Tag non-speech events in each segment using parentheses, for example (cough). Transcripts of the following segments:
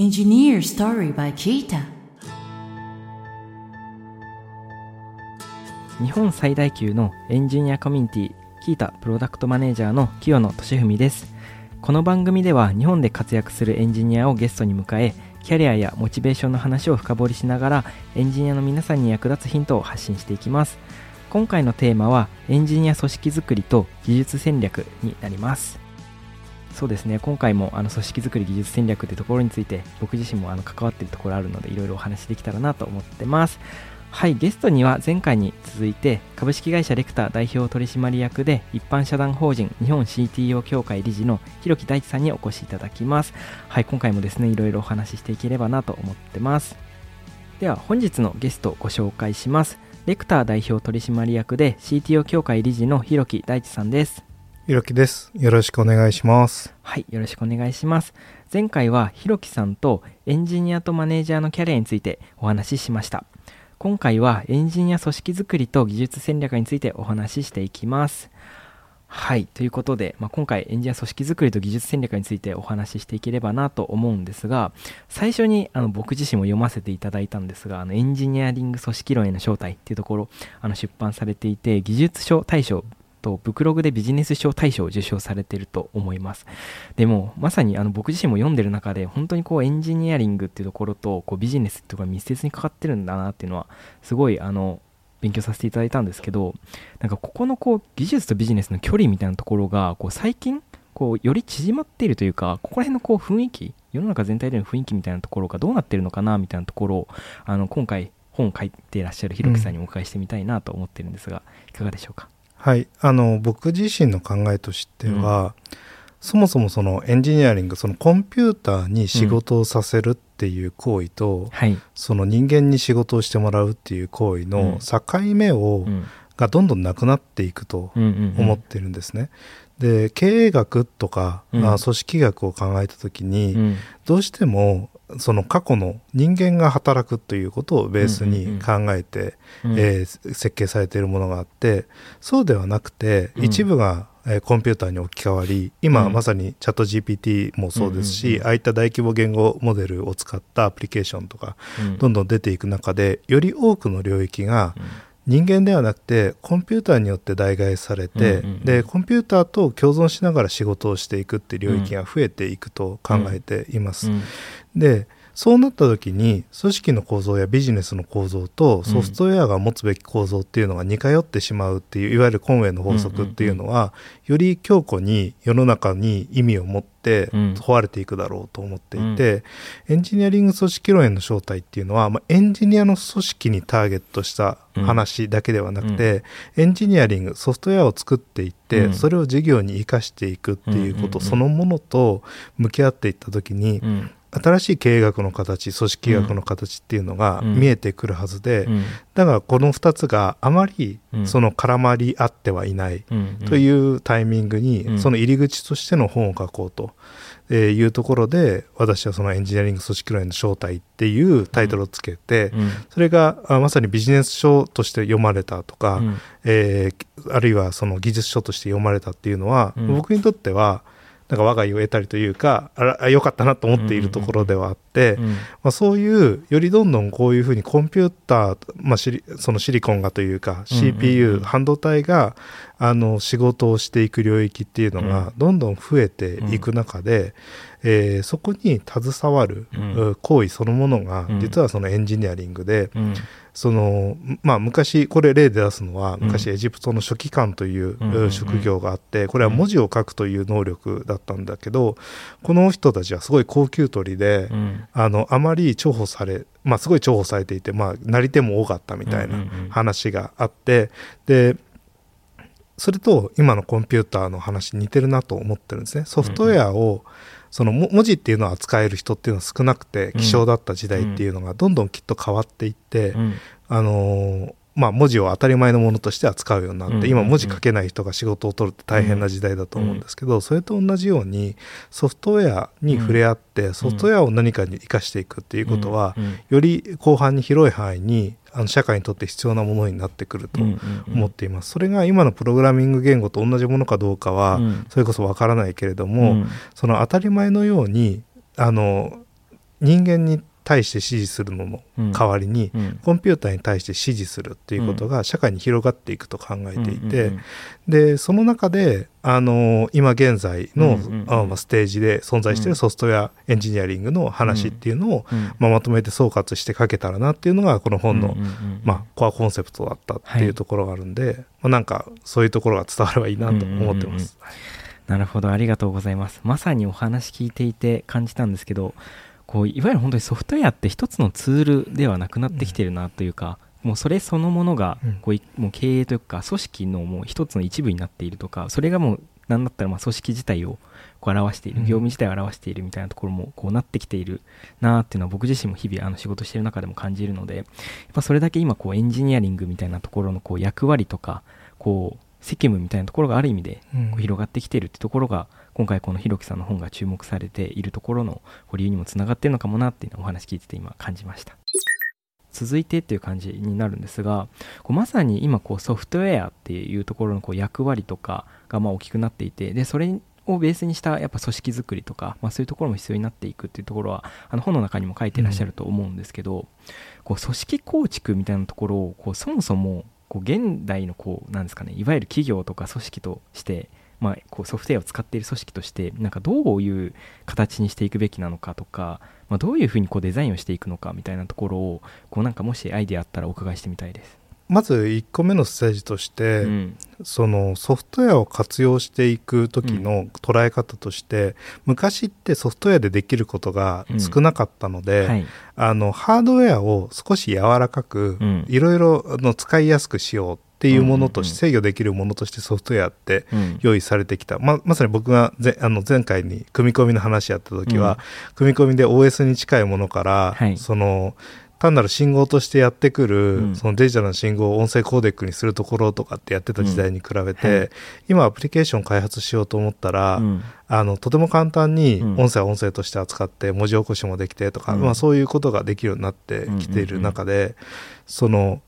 Engineer Story by Kita 日本最大級のエンジニアコミュニティキータプロダクトマネージャーの清野俊文です。この番組では日本で活躍するエンジニアをゲストに迎えキャリアやモチベーションの話を深掘りしながらエンジニアの皆さんに役立つヒントを発信していきます。今回のテーマはエンジニア組織づくりと技術戦略になります。そうですね。今回もあの組織づくり技術戦略ってところについて僕自身もあの関わってるところあるのでいろいろお話できたらなと思ってます。はいゲストには前回に続いて株式会社レクター代表取締役で一般社団法人日本 CTO 協会理事の広木大地さんにお越しいただきます。はい今回もですねいろいろお話ししていければなと思ってます。では本日のゲストをご紹介します。レクター代表取締役で CTO 協会理事の広木大地さんです。ひろきです。よろしくお願いします。はい、よろしくお願いします。前回はひろきさんとエンジニアとマネージャーのキャリアについてお話ししました。今回はエンジニア組織づくりと技術戦略についてお話ししていきます。はい、ということで、まあ、今回エンジニア組織づくりと技術戦略についてお話ししていければなと思うんですが、最初にあの僕自身も読ませていただいたんですが、あのエンジニアリング組織論への招待っていうところ、あの出版されていて、技術書大賞とブクログでビジネス賞大賞を受賞されていると思います。でもまさにあの僕自身も読んでる中で本当にこうエンジニアリングっていうところとこうビジネスっていうところが密接にかかってるんだなっていうのはすごいあの勉強させていただいたんですけどなんかここのこう技術とビジネスの距離みたいなところがこう最近こうより縮まっているというかここら辺のこう雰囲気世の中全体での雰囲気みたいなところがどうなってるのかなみたいなところをあの今回本を書いていらっしゃるひろきさんにお伺いしてみたいなと思ってるんですが、いかがでしょうか？はい。あの、僕自身の考えとしては、そもそもそのエンジニアリング、そのコンピューターに仕事をさせるっていう行為と、はい、その人間に仕事をしてもらうっていう行為の境目を、うん。がどんどんなくなっていくとうんうんうん。思ってるんですね。で、経営学とか、うん。あ組織学を考えたときに、うん。どうしてもその過去の人間が働くということをベースに考えて、うん。えー設計されているものがあってそうではなくてうん。一部が、えーコンピューターに置き換わり今、うん。まさにチャット GPT もそうですし、うんうんうんああいった大規模言語モデルを使ったアプリケーションとかうん。どんどん出ていく中でより多くの領域がうん人間ではなくてコンピューターによって代替されて、うんうんうんでコンピューターと共存しながら仕事をしていくっていう領域が増えていくと考えています。うんでそうなった時に組織の構造やビジネスの構造とソフトウェアが持つべき構造っていうのが似通ってしまうっていういわゆるコンウェイの法則っていうのは、より強固に世の中に意味を持ってうん。問われていくだろうと思っていて、エンジニアリング組織論への正体っていうのは、まあ、エンジニアの組織にターゲットした話だけではなくて、エンジニアリングソフトウェアを作っていって、うん。それを事業に生かしていくっていうことそのものと向き合っていった時に、うん新しい経営学の形組織学の形っていうのがうん。見えてくるはずで、うん。だからこの2つがあまりうん。その絡まり合ってはいないうん。というタイミングに、うん。その入り口としての本を書こうとえーいうところで私はそのエンジニアリング組織論への正体っていうタイトルをつけて、うん。それがあまさにビジネス書として読まれたとか、うん。えーあるいはその技術書として読まれたっていうのは、うん。僕にとってはなんか我が家を得たりというかあらあ良かったなと思っているところではあって、うんまあ、そういうよりどんどんこういうふうにコンピューター、まあ、シリそのシリコンがというかうんうん CPU、うん。半導体があの仕事をしていく領域っていうのがどんどん増えていく中で、えーそこに携わる、うん。行為そのものがうん。実はそのエンジニアリングで、うんそのまあ、昔これ例で出すのはうん。昔エジプトの書記官という職業があってこれは文字を書くという能力だったんだけどこの人たちはすごい高級取りでうん。あのあまり重宝されまあすごい重宝されていてまあなり手も多かったみたいな話があってでそれと今のコンピューターの話似てるなと思ってるんですね。ソフトウェアをそのも文字っていうのを扱える人っていうのは少なくて希少だった時代っていうのがどんどんきっと変わっていって、うん。あのーまあ、文字を当たり前のものとして扱うようになって、うん。今文字書けない人が仕事を取るって大変な時代だと思うんですけど、それと同じようにソフトウェアに触れ合って、ソフトウェアを何かに生かしていくっていうことは、より広範に広い範囲にあの社会にとって必要なものになってくると思っています。それが今のプログラミング言語と同じものかどうかは、うん。それこそわからないけれども、うん。その当たり前のようにあの人間に対して指示するののうん。代わりに、うん。コンピューターに対して指示するっていうことが社会に広がっていくと考えていて、でその中で、あの今現在の、あまあステージで存在していうん。るソフトウェアエンジニアリングの話っていうのを、うん。まあ、まとめて総括して書けたらなっていうのがこの本の、まあ、コアコンセプトだったっていはいうところがあるんで、まあ、なんかそういうところが伝わればいいなと思ってます。なるほど。ありがとうございます。まさにお話聞いていて感じたんですけどこういわゆる本当にソフトウェアって一つのツールではなくなってきてるなというか、もうそれそのものがうん。こういもう経営というか組織のもう一つの一部になっているとかそれがもう何だったらまあ組織自体をこう表しているうん。業務自体を表しているみたいなところもこうなってきているなっていうのは僕自身も日々あの仕事している中でも感じるのでやっぱそれだけ今こうエンジニアリングみたいなところのこう役割とかこう責務みたいなところがある意味でうん。こう広がってきているってところが今回このひろきさんの本が注目されているところのこう理由にもつながっているのかもなっていうのをお話聞いてて今感じました。続いてっていう感じになるんですがこうまさに今こうソフトウェアっていうところのこう役割とかがまあ大きくなっていてでそれをベースにしたやっぱ組織づくりとか、まあ、そういうところも必要になっていくっていうところはあの本の中にも書いてらっしゃると思うんですけど、こう組織構築みたいなところをこうそもそもこう現代のこうなんですかねいわゆる企業とか組織として、まあ、こうソフトウェアを使っている組織としてなんかどういう形にしていくべきなのかとか、まあ、どういうふうにこうデザインをしていくのかみたいなところをこうなんかもしアイデアあったらお伺いしてみたいです。まず1個目のステージとして、うん。そのソフトウェアを活用していく時の捉え方として、昔ってソフトウェアでできることが少なかったので、はい。あのハードウェアを少し柔らかくうん。いろいろ使いやすくしようっていうものとして、うん制御できるものとしてソフトウェアってうん。用意されてきた、ままさに僕がぜあの前回に組み込みの話やった時は、組み込みで OS に近いものから、はい。その単なる信号としてやってくる、うん。そのデジタルな信号を音声コーデックにするところとかってやってた時代に比べて、今アプリケーション開発しようと思ったら、うん。あのとても簡単にうん。音声は音声として扱って文字起こしもできてとか、うん。まあ、そういうことができるようになってきている中で、その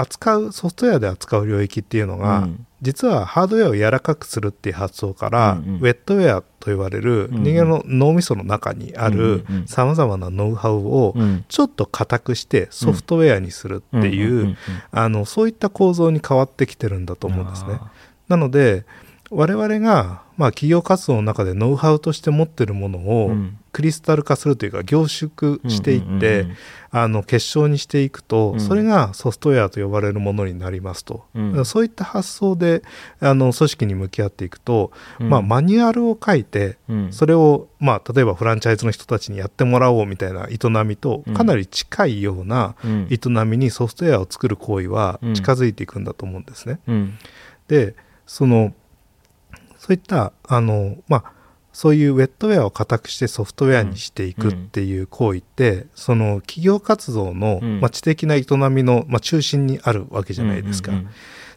扱うソフトウェアで扱う領域っていうのが、うん。実はハードウェアを柔らかくするっていう発想から、うんうん。ウェットウェアと言われる人間の脳みその中にあるさまざまなノウハウをうん。ちょっと硬くしてソフトウェアにするっていう,、あのそういった構造に変わってきてるんだと思うんですね。あなので我々が、まあ、企業活動の中でノウハウとして持ってるものーをうんクリスタル化するというか凝縮していって、あの結晶にしていくと、うん。それがソフトウェアと呼ばれるものになりますと、うん。そういった発想であの組織に向き合っていくと、うん。まあ、マニュアルを書いてうん。それを、まあ、例えばフランチャイズの人たちにやってもらおうみたいな営みとうん。かなり近いようなうん。営みにソフトウェアを作る行為はうん。近づいていくんだと思うんですね。うん。でそのそういったあの、まあ、そういうウェットウェアを固くしてソフトウェアにしていくっていう行為って、その企業活動の、うん。まあ、知的な営みの、まあ、中心にあるわけじゃないですか。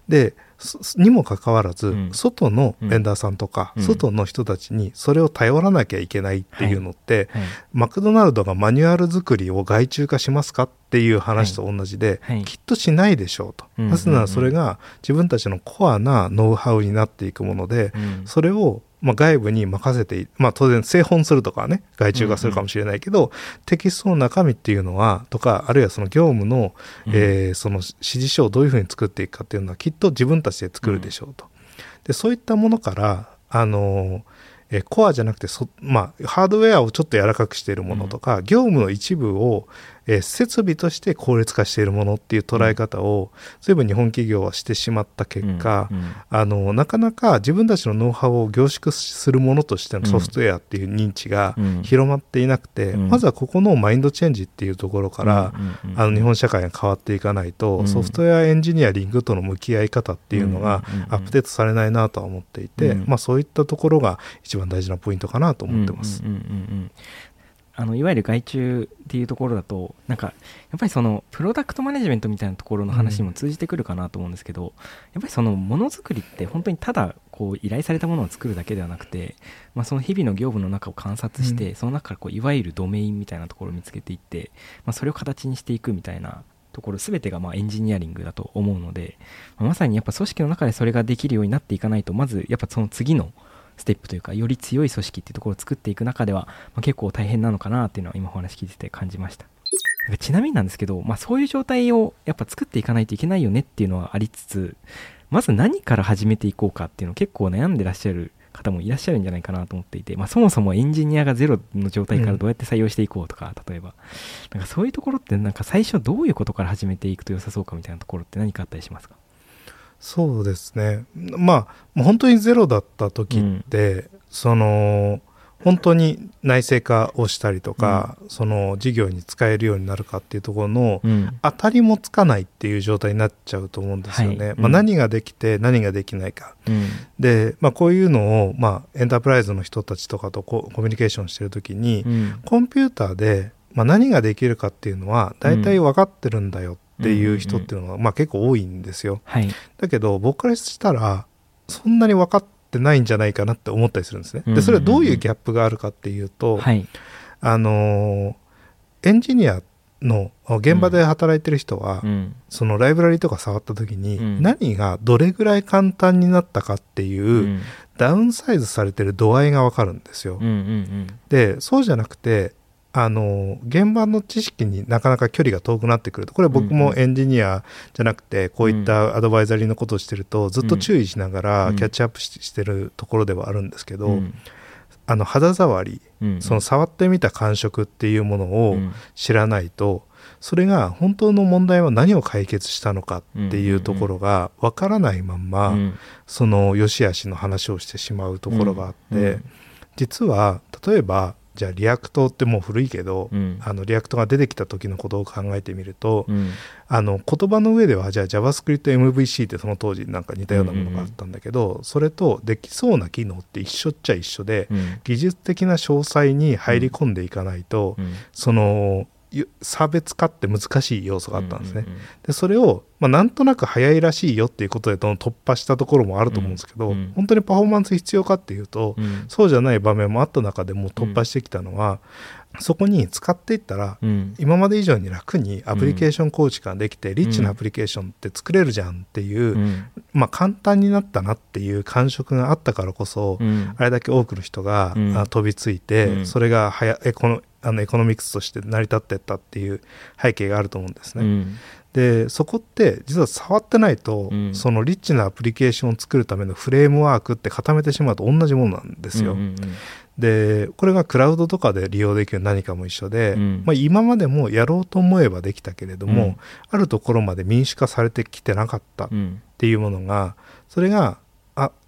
でそにもかかわらず、うん。外のベンダーさんとか、うん。外の人たちにそれを頼らなきゃいけないっていうのって、はい。マクドナルドがマニュアル作りを外注化しますかっていう話と同じで、はい。きっとしないでしょうと。うん。なぜならそれが自分たちのコアなノウハウになっていくもので、うん。それをまあ外部に任せてい、まあ、当然製本するとかはね外注化するかもしれないけど、テキストの中身っていうのはとかあるいはその業務の,、うん。えーその指示書をどういうふうに作っていくかっていうのはきっと自分たちで作るでしょうと。でそういったものからあのーえーコアじゃなくてそ、まあ、ハードウェアをちょっと柔らかくしているものとか、業務の一部を、えー設備として効率化しているものっていう捉え方を、随分日本企業はしてしまった結果、うん。うん。あのなかなか自分たちのノウハウを凝縮するものとしてのソフトウェアっていう認知がうん。広まっていなくて、うん。まずはここのマインドチェンジっていうところから、あの日本社会が変わっていかないと、うん。ソフトウェアエンジニアリングとの向き合い方っていうのがアップデートされないなとは思っていて、うん。まあ、そういったところが一番大事なポイントかなと思ってます。うん。うん。うん。うんあのいわゆる外注っていうところだとなんかやっぱりそのプロダクトマネジメントみたいなところの話にも通じてくるかなと思うんですけど、やっぱりそのものづくりって本当にただこう依頼されたものを作るだけではなくて、まあ、その日々の業務の中を観察して、うその中からこういわゆるドメインみたいなところを見つけていって、まあ、それを形にしていくみたいなところ全てがまあエンジニアリングだと思うので、まあまさにやっぱ組織の中でそれができるようになっていかないとまずやっぱその次のステップというかより強い組織っていうところを作っていく中では、まあ、結構大変なのかなっていうのは今お話聞いてて感じました。ちなみになんですけど、まあ、そういう状態をやっぱ作っていかないといけないよねっていうのはありつつまず何から始めていこうかっていうのを結構悩んでらっしゃる方もいらっしゃるんじゃないかなと思っていて、まあ、そもそもエンジニアがゼロの状態からどうやって採用していこうとか、例えば。なんかそういうところってなんか最初どういうことから始めていくと良さそうかみたいなところって何かあったりしますか？そうですね。まあ本当にゼロだった時って、その本当に内製化をしたりとか、その事業に使えるようになるかっていうところのうん。当たりもつかないっていう状態になっちゃうと思うんですよね。まあ、はいうん。何ができて何ができないか。うん。で、まあ、こういうのを、まあ、エンタープライズの人たちとかとコミュニケーションしてる時に、うん。コンピューターで、まあ、何ができるかっていうのは大体分かってるんだよっていう人っていうのが、まあ、結構多いんですよ。はい。だけど僕からしたらそんなに分かってないんじゃないかなって思ったりするんですね。うんうんうんでそれはどういうギャップがあるかっていうと、はい。あのーエンジニアの現場で働いてる人は、うん。そのライブラリとか触った時に、うん。何がどれぐらい簡単になったかっていう、うん。ダウンサイズされてる度合いが分かるんですよ。うんうん。でそうじゃなくてあの現場の知識になかなか距離が遠くなってくると。これは僕もエンジニアじゃなくてこういったアドバイザリーのことをしてるとずっと注意しながらうん。キャッチアップししてるところではあるんですけど、うん。あの肌触りうん。その触ってみた感触っていうものをうん。知らないとそれが本当の問題は何を解決したのかっていうところが分からないまんま、うん。その良し悪しの話をしてしまうところがあって、うん。実は例えばじゃあ React ってもう古いけど、うん。あの React が出てきた時のことを考えてみると、うん。あの言葉の上ではじゃあ JavaScriptMVC ってその当時なんか似たようなものがあったんだけど、それとできそうな機能って一緒っちゃ一緒で、うん。技術的な詳細に入り込んでいかないと、うん。そのゆ差別化って難しい要素があったんですね。うんうんでそれを、まあ、なんとなく早いらしいよっていうことでどんどん突破したところもあると思うんですけど、うんうん。本当にパフォーマンス必要かっていうと、うん。そうじゃない場面もあった中でも突破してきたのは、そこに使っていったら、うん。今まで以上に楽にアプリケーション構築ができて、リッチなアプリケーションって作れるじゃんっていう、うん。まあ簡単になったなっていう感触があったからこそ、うん。あれだけ多くの人が、飛びついて、うん。それがはやエコノあのエコノミクスとして成り立ってったっていう背景があると思うんですね。うん。でそこって実は触ってないと、うん。そのリッチなアプリケーションを作るためのフレームワークって固めてしまうと同じものなんですよ。うんうんでこれがクラウドとかで利用できる何かも一緒で、うん。まあ、今までもやろうと思えばできたけれども、うん。あるところまで民主化されてきてなかったっうんていうものがそれがあ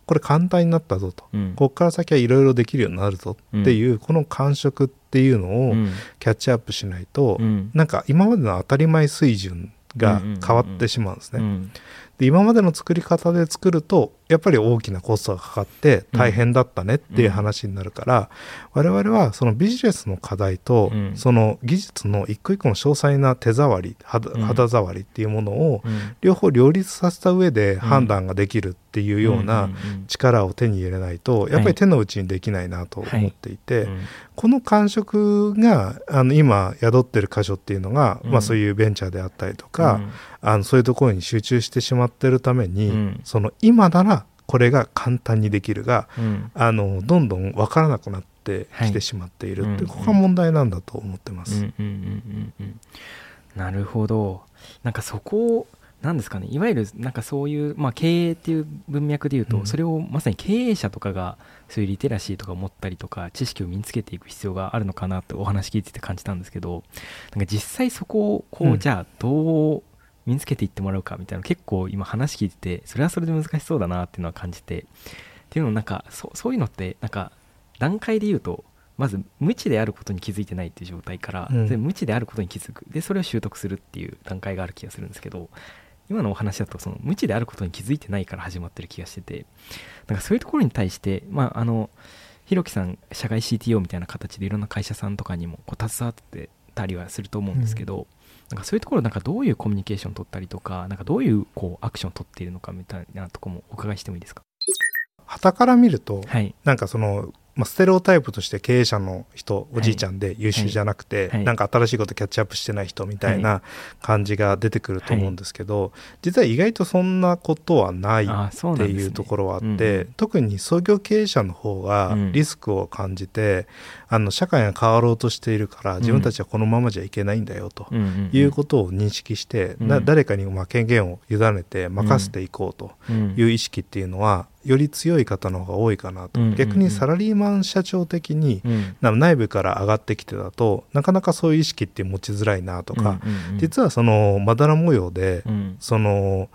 これ簡単になったぞと。うん。ここから先はいろいろできるようになるぞっていう、この感触っていうのをうん。キャッチアップしないと、うん。なんか今までの当たり前水準が変わってしまうんですね。うん。で今までの作り方で作るとやっぱり大きなコストがかかって大変だったねっていう話になるから、我々はそのビジネスの課題と、うん。その技術の一個一個の詳細な手触り肌触りっていうものをうん。両方両立させた上で判断ができるっていうような力を手に入れないとやっぱり手の内にできないなと思っていて、うん。この感触があの今宿ってる箇所っていうのが、うん。まあ、そういうベンチャーであったりとか、あのそういうところに集中してしまってるために、うん。その今ならこれが簡単にできるがうん。あのどんどん分からなくなってきてしまっているって、はいここが問題なんだと思ってます。なるほど。なんかそこをなんですかね。いわゆるなんかそういう、まあ、経営っていう文脈でいうと、うん。それをまさに経営者とかがそういうリテラシーとかを持ったりとか知識を身につけていく必要があるのかなってお話聞いてて感じたんですけどなんか実際そこをこう、うん。じゃあどう身につけていってもらうかみたいな結構今話聞いててそれはそれで難しそうだなっていうのは感じてっていうのなんかそそういうのってなんか段階で言うとまず無知であることに気づいてないっていう状態から、うん。無知であることに気づくでそれを習得するっていう段階がある気がするんですけど今のお話だとその無知であることに気づいてないから始まってる気がしててなんかそういうところに対してまああのひろきさん社外 CTO みたいな形でいろんな会社さんとかにもこう携わってたりはすると思うんですけど、なんかそういうところなんかどういうコミュニケーションを取ったりとかなんかどういうこうアクションを取っているのかみたいなところもお伺いしてもいいですか？旗から見るとはい。なんかそのまあ、ステレオタイプとして経営者の人おじいちゃんで優秀じゃなくて、はい。なんか新しいことキャッチアップしてない人みたいな感じが出てくると思うんですけど、実は意外とそんなことはないっていうところはあって、うんうん。特に創業経営者の方がうん。リスクを感じて、あの社会が変わろうとしているから自分たちはこのままじゃいけないんだよと。うんうんうん。いうことを認識して、なうん。誰かにまあ権限を委ねて任せていこうとうん。いう意識っていうのはより強い方の方が多いかなと、うんうんうん。逆にサラリーマン社長的にうん。な内部から上がってきてだとなかなかそういう意識って持ちづらいなとか、うんうんうん。実はそのまだら模様で、うん。その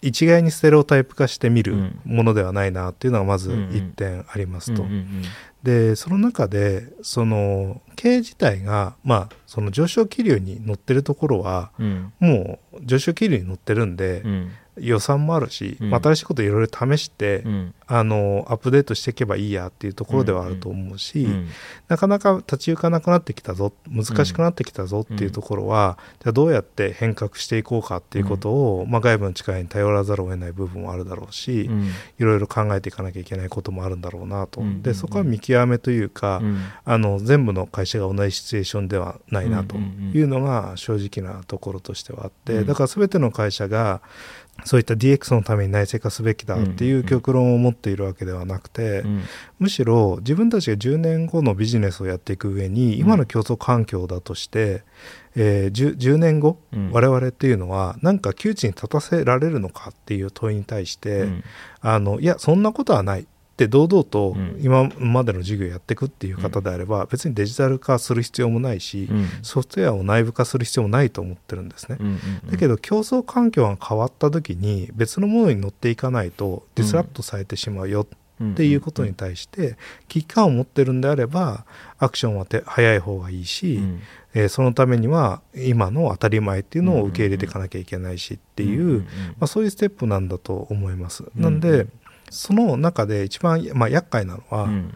一概にステレオタイプ化してみるうん。ものではないなっていうのがまずうんうん。一点ありますと。うんうんうん。でその中でその経営自体がまあその上昇気流に乗ってるところはうん。もう上昇気流に乗ってるんで、うん予算もあるし、うん。まあ新しいこといろいろ試して、うん。あのアップデートしていけばいいやっていうところではあると思うし、うん。なかなか立ち行かなくなってきたぞ難しくなってきたぞっていうところは、じゃあどうやって変革していこうかっていうことを、まあ、外部の力に頼らざるを得ない部分もあるだろうし、うん。いろいろ考えていかなきゃいけないこともあるんだろうなと、うんうん。うんでそこは見極めというか、うん。あの全部の会社が同じシチュエーションではないなとうんうんうんいうのが正直なところとしてはあって、うん。だから全ての会社がそういった DX のために内製化すべきだっていう極論を持っているわけではなくて、うん。むしろ自分たちが10年後のビジネスをやっていく上に今の競争環境だとして、えー 10, 10年後、うん。我々っていうのはなんか窮地に立たせられるのかっていう問いに対して、うん。あのいやそんなことはないって堂々とうん。今までの授業やっていくっていう方であれば、別にデジタル化する必要もないし、うん。ソフトウェアを内部化する必要もないと思ってるんですね。だけど競争環境が変わった時に別のものに乗っていかないとディスラプトされてしまうよっていうことに対して危機感を持ってるんであればアクションはて早い方がいいし、うん。えーそのためには今の当たり前っていうのを受け入れていかなきゃいけないしっていう、まあ、そういうステップなんだと思います。うん。なんでその中で一番、まあ、厄介なのは、うん。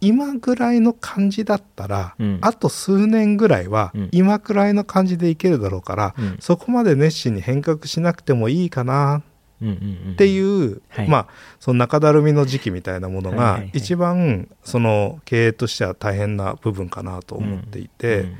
今ぐらいの感じだったら、うん。あと数年ぐらいはうん。今くらいの感じでいけるだろうから、うん。そこまで熱心に変革しなくてもいいかなうんうんうんっていう、はい。まあその中だるみの時期みたいなものが一番その経営としては大変な部分かなと思っていて、うん。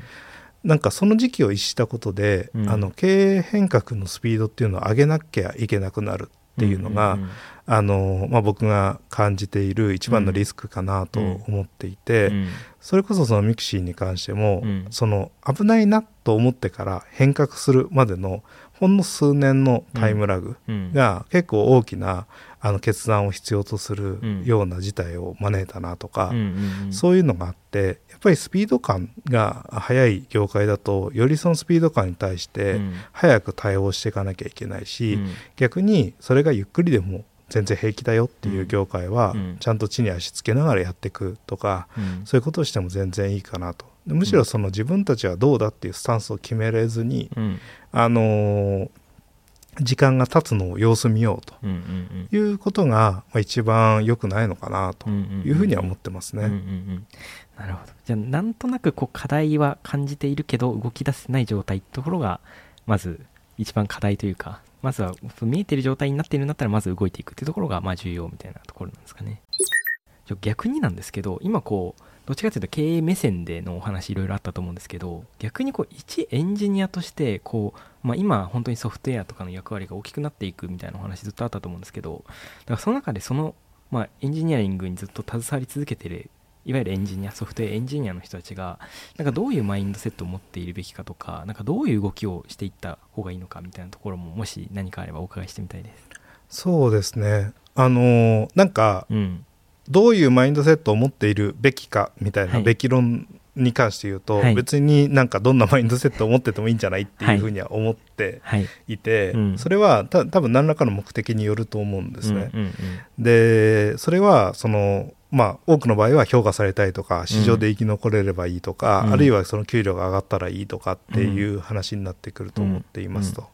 なんかその時期を逸したことで、うん。あの経営変革のスピードっていうのを上げなきゃいけなくなるっていうのが、んんん。あのまあ、僕が感じている一番のリスクかなと思っていて、うん。それこそその mixi に関しても、うん。その危ないなと思ってから変革するまでのほんの数年のタイムラグうん。が結構大きなあの決断を必要とするうん。ような事態を招いたなとか、うんうんうん。そういうのがあってやっぱりスピード感が速い業界だとよりそのスピード感に対してうん。早く対応していかなきゃいけないし、うん。逆にそれがゆっくりでも全然平気だよっていう業界はうん。ちゃんと地に足つけながらやっていくとか、うん。そういうことをしても全然いいかなと。でむしろその自分たちはどうだっていうスタンスを決めれずに、うん。あのー時間が経つのを様子見ようということが、まあ、一番良くないのかなとうんいうふうには思ってますね。なるほど。じゃあなんとなくこう課題は感じているけど動き出せない状態ってところがまず一番課題というかまずは見えてる状態になっているんだったらまず動いていくっていうところがまあ重要みたいなところなんですかね。じゃあ逆になんですけど今こうどっちかというと経営目線でのお話いろいろあったと思うんですけど逆にこう一エンジニアとしてこう、まあ、今本当にソフトウェアとかの役割が大きくなっていくみたいなお話ずっとあったと思うんですけどだからその中でその、まあ、エンジニアリングにずっと携わり続けてるいわゆるエンジニアソフトウェアエンジニアの人たちがなんかどういうマインドセットを持っているべきかとかなんかどういう動きをしていった方がいいのかみたいなところももし何かあればお伺いしてみたいです。そうですね。あのーなんかうん。どういうマインドセットを持っているべきかみたいはない。べき論に関して言うと、はい。別になんかどんなマインドセットを持っててもいいんじゃないっていうふうには思ってはい。いて、うん。それはた多分何らかの目的によると思うんですね。うんうんでそれはそのまあ多くの場合は評価されたいとか市場で生き残れればいいとか、うん。あるいはその給料が上がったらいいとかっていう話になってくると思っていますと。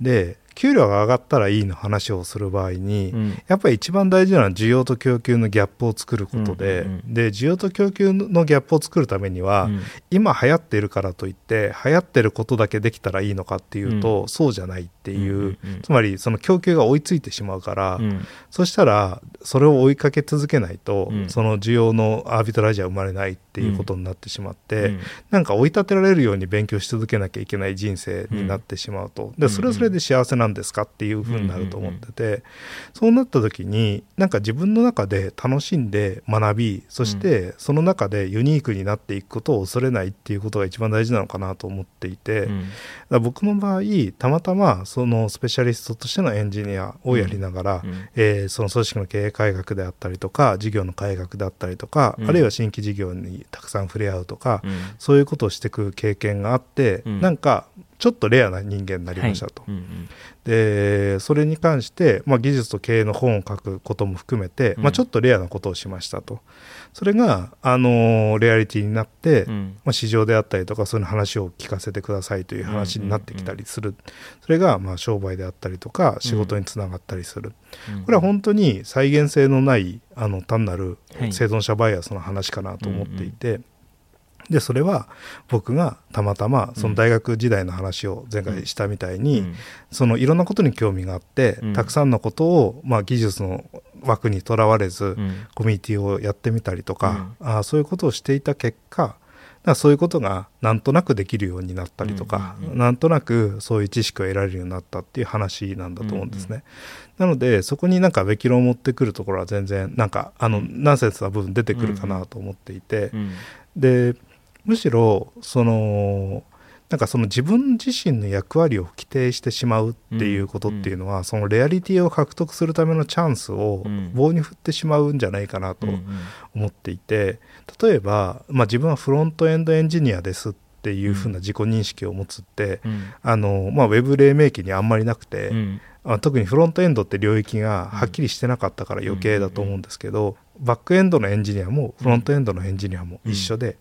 で給料が上がったらいいの話をする場合に、うん。やっぱり一番大事なのは需要と供給のギャップを作ることで、うんうんうん。で需要と供給のギャップを作るためには、うん。今流行っているからといって流行ってることだけできたらいいのかっていうと、うそうじゃないっていう、うんうんうん。つまりその供給が追いついてしまうから、うん。そしたらそれを追いかけ続けないと、うん。その需要のアービトラージは生まれないっていうことになってしまって、うん。なんか追い立てられるように勉強し続けなきゃいけない人生になってしまうと、でそれはそれで幸せなんですかっていうふうになると思ってて、そうなった時になんか自分の中で楽しんで学びそしてその中でユニークになっていくことを恐れないっていうことが一番大事なのかなと思っていて、うん。ら僕の場合たまたまそのスペシャリストとしてのエンジニアをやりながら、うん。えーその組織の経営改革であったりとか事業の改革であったりとか、うん。あるいは新規事業にたくさん触れ合うとか、うん。そういうことをしていく経験があって、うん。なんかちょっとレアな人間になりましたと。はい。うんでそれに関して、まあ、技術と経営の本を書くことも含めて、うん。まあ、ちょっとレアなことをしましたと。それが、あのレアリティになって、うん。まあ、市場であったりとかそういう話を聞かせてくださいという話になってきたりする、それがまあ商売であったりとか仕事につながったりする、うん。これは本当に再現性のないあの単なるはい。生存者バイアスの話かなと思っていて、でそれは僕がたまたまその大学時代の話を前回したみたいに、うん。そのいろんなことに興味があって、うん。たくさんのことを、まあ、技術の枠にとらわれず、うん。コミュニティをやってみたりとか、あーそういうことをしていた結果だそういうことがなんとなくできるようになったりとか、うん。うん。うん。なんとなくそういう知識を得られるようになったっていう話なんだと思うんですね。なのでそこになんかべき論を持ってくるところは全然なんかあのナンセンスな部分出てくるかなと思っていて、うん。でむしろそのなんかその自分自身の役割を規定してしまうっていうことっていうのは、そのレアリティを獲得するためのチャンスをうん。棒に振ってしまうんじゃないかなとうんうん思っていて例えば、まあ、自分はフロントエンドエンジニアですっていうふうな自己認識を持つって、うん。あのまあ、ウェブ黎明期にあんまりなくて、うん。あ特にフロントエンドって領域がはっきりしてなかったから余計だと思うんですけど、バックエンドのエンジニアもフロントエンドのエンジニアも一緒で,、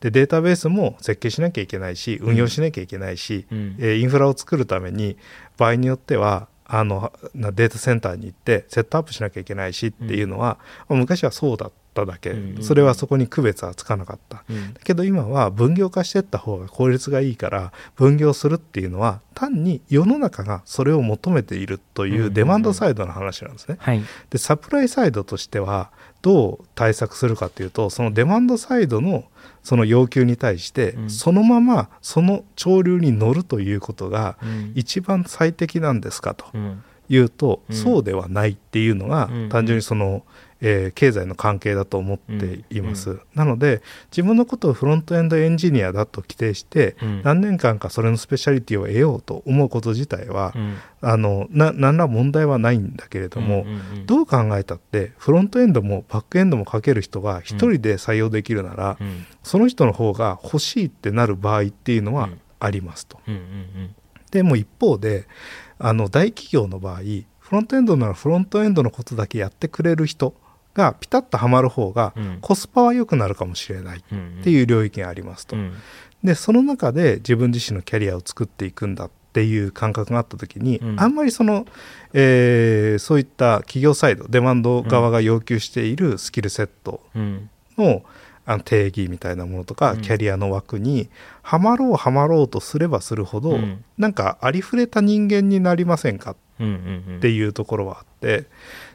でデータベースも設計しなきゃいけないし運用しなきゃいけないし、うん。えーインフラを作るために場合によってはあのなデータセンターに行ってセットアップしなきゃいけないしっていうのは、まあ昔はそうだっただけ、うんそれはそこに区別はつかなかった。うん。だけど今は分業化していった方が効率がいいから分業するっていうのは単に世の中がそれを求めているというデマンドサイドの話なんですね。はい。でサプライサイドとしてはどう対策するかというとそのデマンドサイドのその要求に対して、うん。そのままその潮流に乗るということがうん。一番最適なんですかとうん。いうと、うん。そうではないっていうのが、うん。単純にその、えー経済の関係だと思っています、なので自分のことをフロントエンドエンジニアだと規定して、うん。何年間かそれのスペシャリティを得ようと思うこと自体は、うん。あのな何ら問題はないんだけれども、うんうんどう考えたってフロントエンドもバックエンドもかける人が一人で採用できるなら、うん。その人の方が欲しいってなる場合っていうのはうん。ありますと。うんうん。でも一方であの大企業の場合フロントエンドならフロントエンドのことだけやってくれる人がピタッとはまる方がうん。コスパは良くなるかもしれないっうん。ていう領域がありますと。うん。でその中で自分自身のキャリアを作っていくんだっていう感覚があった時に、うん。あんまりその、えーそういった企業サイドデマンド側が要求しているスキルセットうん。のあの定義みたいなものとか、うん。キャリアの枠にはまろうはまろうとすればするほど、うん。なんかありふれた人間になりませんかうんうんうん。っていうところはあって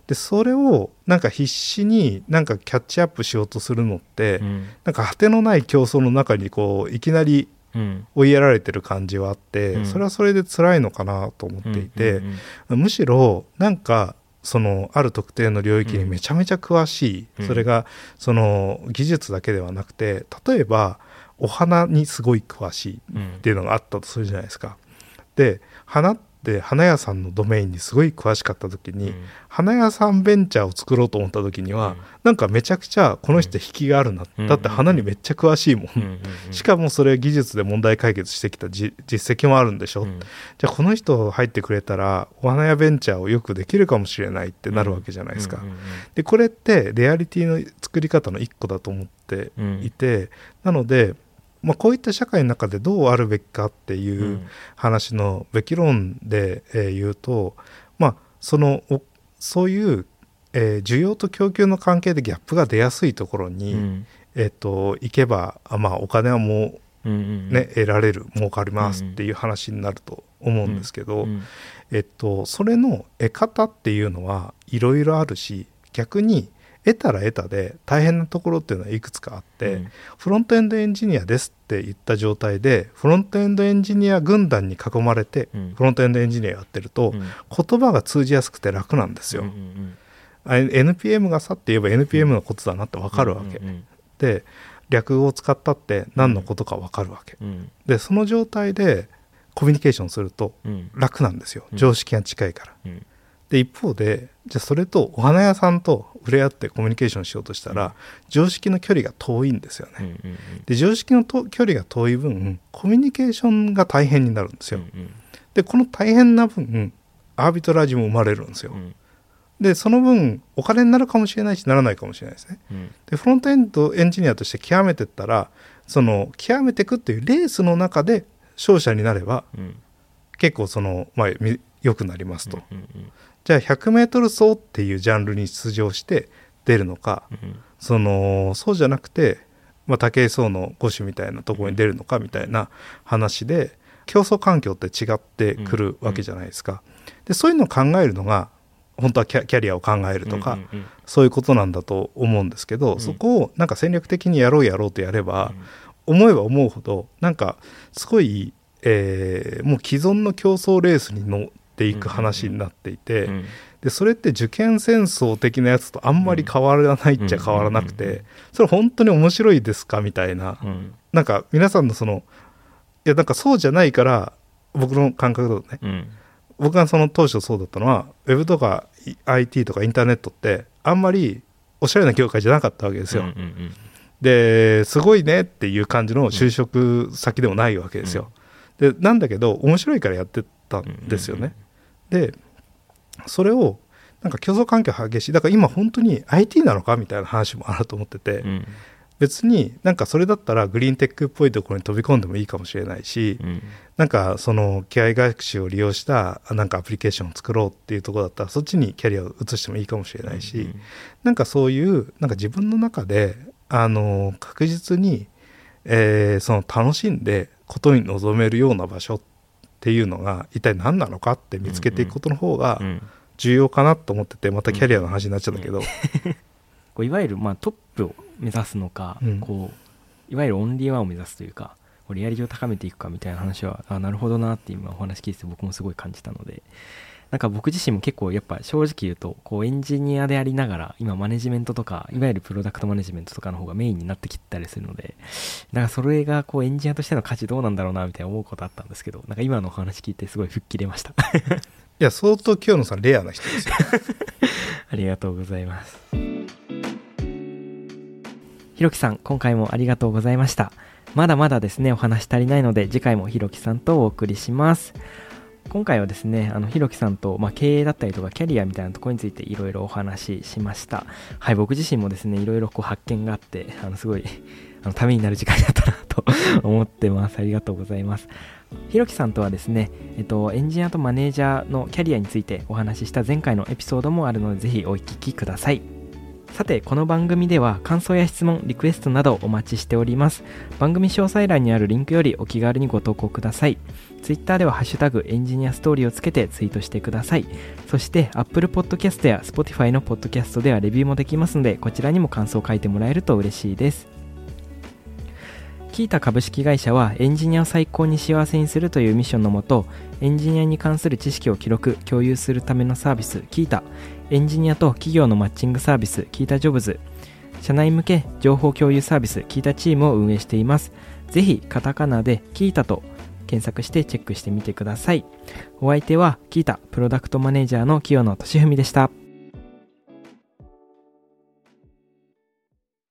でそれをなんか必死になんかキャッチアップしようとするのって、うん。なんか果てのない競争の中にこういきなりうん。追いやられてる感じはあって、うん。それはそれで辛いのかなと思っていて、むしろなんかそのある特定の領域にめちゃめちゃ詳しい、うん。それがその技術だけではなくて例えばお花にすごい詳しいうんっていうのがあったとするじゃないですか。で花って花屋さんのドメインにすごい詳しかった時に、うん。花屋さんベンチャーを作ろうと思った時には、うん。なんかめちゃくちゃこの人引きがあるな、うん。だって花にめっちゃ詳しいもん、うん (laughs) しかもそれ技術で問題解決してきたじ実績もあるんでしょ、うん。じゃあこの人入ってくれたらお花屋ベンチャーをよくできるかもしれないってなるわけじゃないですか。でこれってレアリティの作り方の一個だと思ってうん。いて、なのでまあ、こういった社会の中でどうあるべきかってういうん。話のべき論で、えー言うと、まあ、そのおそういう、えー需要と供給の関係でギャップが出やすいところに、うん。えっと行けばあまあお金はもうんうんうね、得られる儲かりますっていう話になると思うんですけど、うん。えっと、それの得方っていうのはいろいろあるし逆に得たら得たで大変なところっていうのはいくつかあって、うん。フロントエンドエンジニアですって言った状態でフロントエンドエンジニア軍団に囲まれてうん。フロントエンドエンジニアやってるとうん。言葉が通じやすくて楽なんですよ。うんうんあ NPM がさって言えば NPM のことだなって分かるわけ、うんうんで略語を使ったって何のことか分かるわけ。うん。でその状態でコミュニケーションするとうん。楽なんですよ。うん常識が近いから。うん。で一方でじゃあそれとお花屋さんと触れ合ってコミュニケーションしようとしたら、うん常識の距離が遠いんですよね。うんうんで常識のと距離が遠い分コミュニケーションが大変になるんですよ。うんでこの大変な分アービトラージも生まれるんですよ。うんでその分お金になるかもしれないしならないかもしれないですね。うんでフロントエンドエンジニアとして極めてったらその極めていくっていうレースの中で勝者になればうん結構そのまあみ良くなりますと。うんうんじゃあ 100m 走っていうジャンルに出場して出るのかうん。そのそうじゃなくて、まあ、武井壮の五種みたいなところに出るのかみたいな話で競争環境って違ってくるわけじゃないですか。でそういうのを考えるのが本当はキャリアを考えるとか、そういうことなんだと思うんですけど、うん。そこをなんか戦略的にやろうやろうとやれば、思えば思うほどなんかすごい、えーもう既存の競争レースに乗っていく話になっていて、うんでそれって受験戦争的なやつとあんまり変わらないっちゃ変わらなくうんうんうん。うてそれ本当に面白いですかみたいな。うん。なんか皆さんのそのいやなんかそうじゃないから僕の感覚だとねうん。僕がその当初そうだったのはウェブとか IT とかインターネットってあんまりおしゃれな業界じゃなかったわけですよ。うんうんですごいねっていう感じの就職先でもないわけですよ。でなんだけど面白いからやってたんですよね。でそれをなんか競争環境激しい。だから今本当に IT なのかみたいな話もあると思ってて、うん。別になんかそれだったらグリーンテックっぽいところに飛び込んでもいいかもしれないし、うん。なんかその機械学習を利用したなんかアプリケーションを作ろうっていうところだったらそっちにキャリアを移してもいいかもしれないし、うん。なんかそういうなんか自分の中であの確実に、えーその楽しんでことに臨めるような場所っていうのが一体何なのかって見つけていくことの方がうん。重要かなと思っててまたキャリアの話になっちゃったけど、(laughs) こういわゆるまあトップを目指すのか、うん。こういわゆるオンリーワンを目指すというかこうリアリティを高めていくかみたいな話はあなるほどなって今お話聞いてて僕もすごい感じたのでなんか僕自身も結構やっぱ正直言うとこうエンジニアでありながら今マネジメントとかいわゆるプロダクトマネジメントとかの方がメインになってきたりするのでだからそれがこうエンジニアとしての価値どうなんだろうなみたいな思うことあったんですけどなんか今のお話聞いてすごい吹っ切れました (laughs) いや相当清野さんレアな人ですよ。(laughs) ありがとうございます。ひろきさん、今回もありがとうございました。まだまだですね、お話足りないので、次回もひろきさんとお送りします。今回はですね、あのひろきさんと、まあ、経営だったりとかキャリアみたいなところについていろいろお話ししました。はい、僕自身もですね、いろいろこう発見があって、あのすごいあのためになる時間だったなと (laughs) 思ってます。ありがとうございます。ひろきさんとはですね、えっと、エンジニアとマネージャーのキャリアについてお話しした前回のエピソードもあるので、ぜひお聞きください。さて、この番組では感想や質問、リクエストなどお待ちしております。番組詳細欄にあるリンクよりお気軽にご投稿ください。Twitter ではハッシュタグエンジニアストーリーをつけてツイートしてください。そして Apple Podcast や Spotify の Podcast ではレビューもできますので、こちらにも感想を書いてもらえると嬉しいです。キータ株式会社はエンジニアを最高に幸せにするというミッションのもとエンジニアに関する知識を記録共有するためのサービスキータエンジニアと企業のマッチングサービスキータジョブズ社内向け情報共有サービスキータチームを運営していますぜひカタカナでキータと検索してチェックしてみてください。お相手はキータプロダクトマネージャーの清野俊文でした。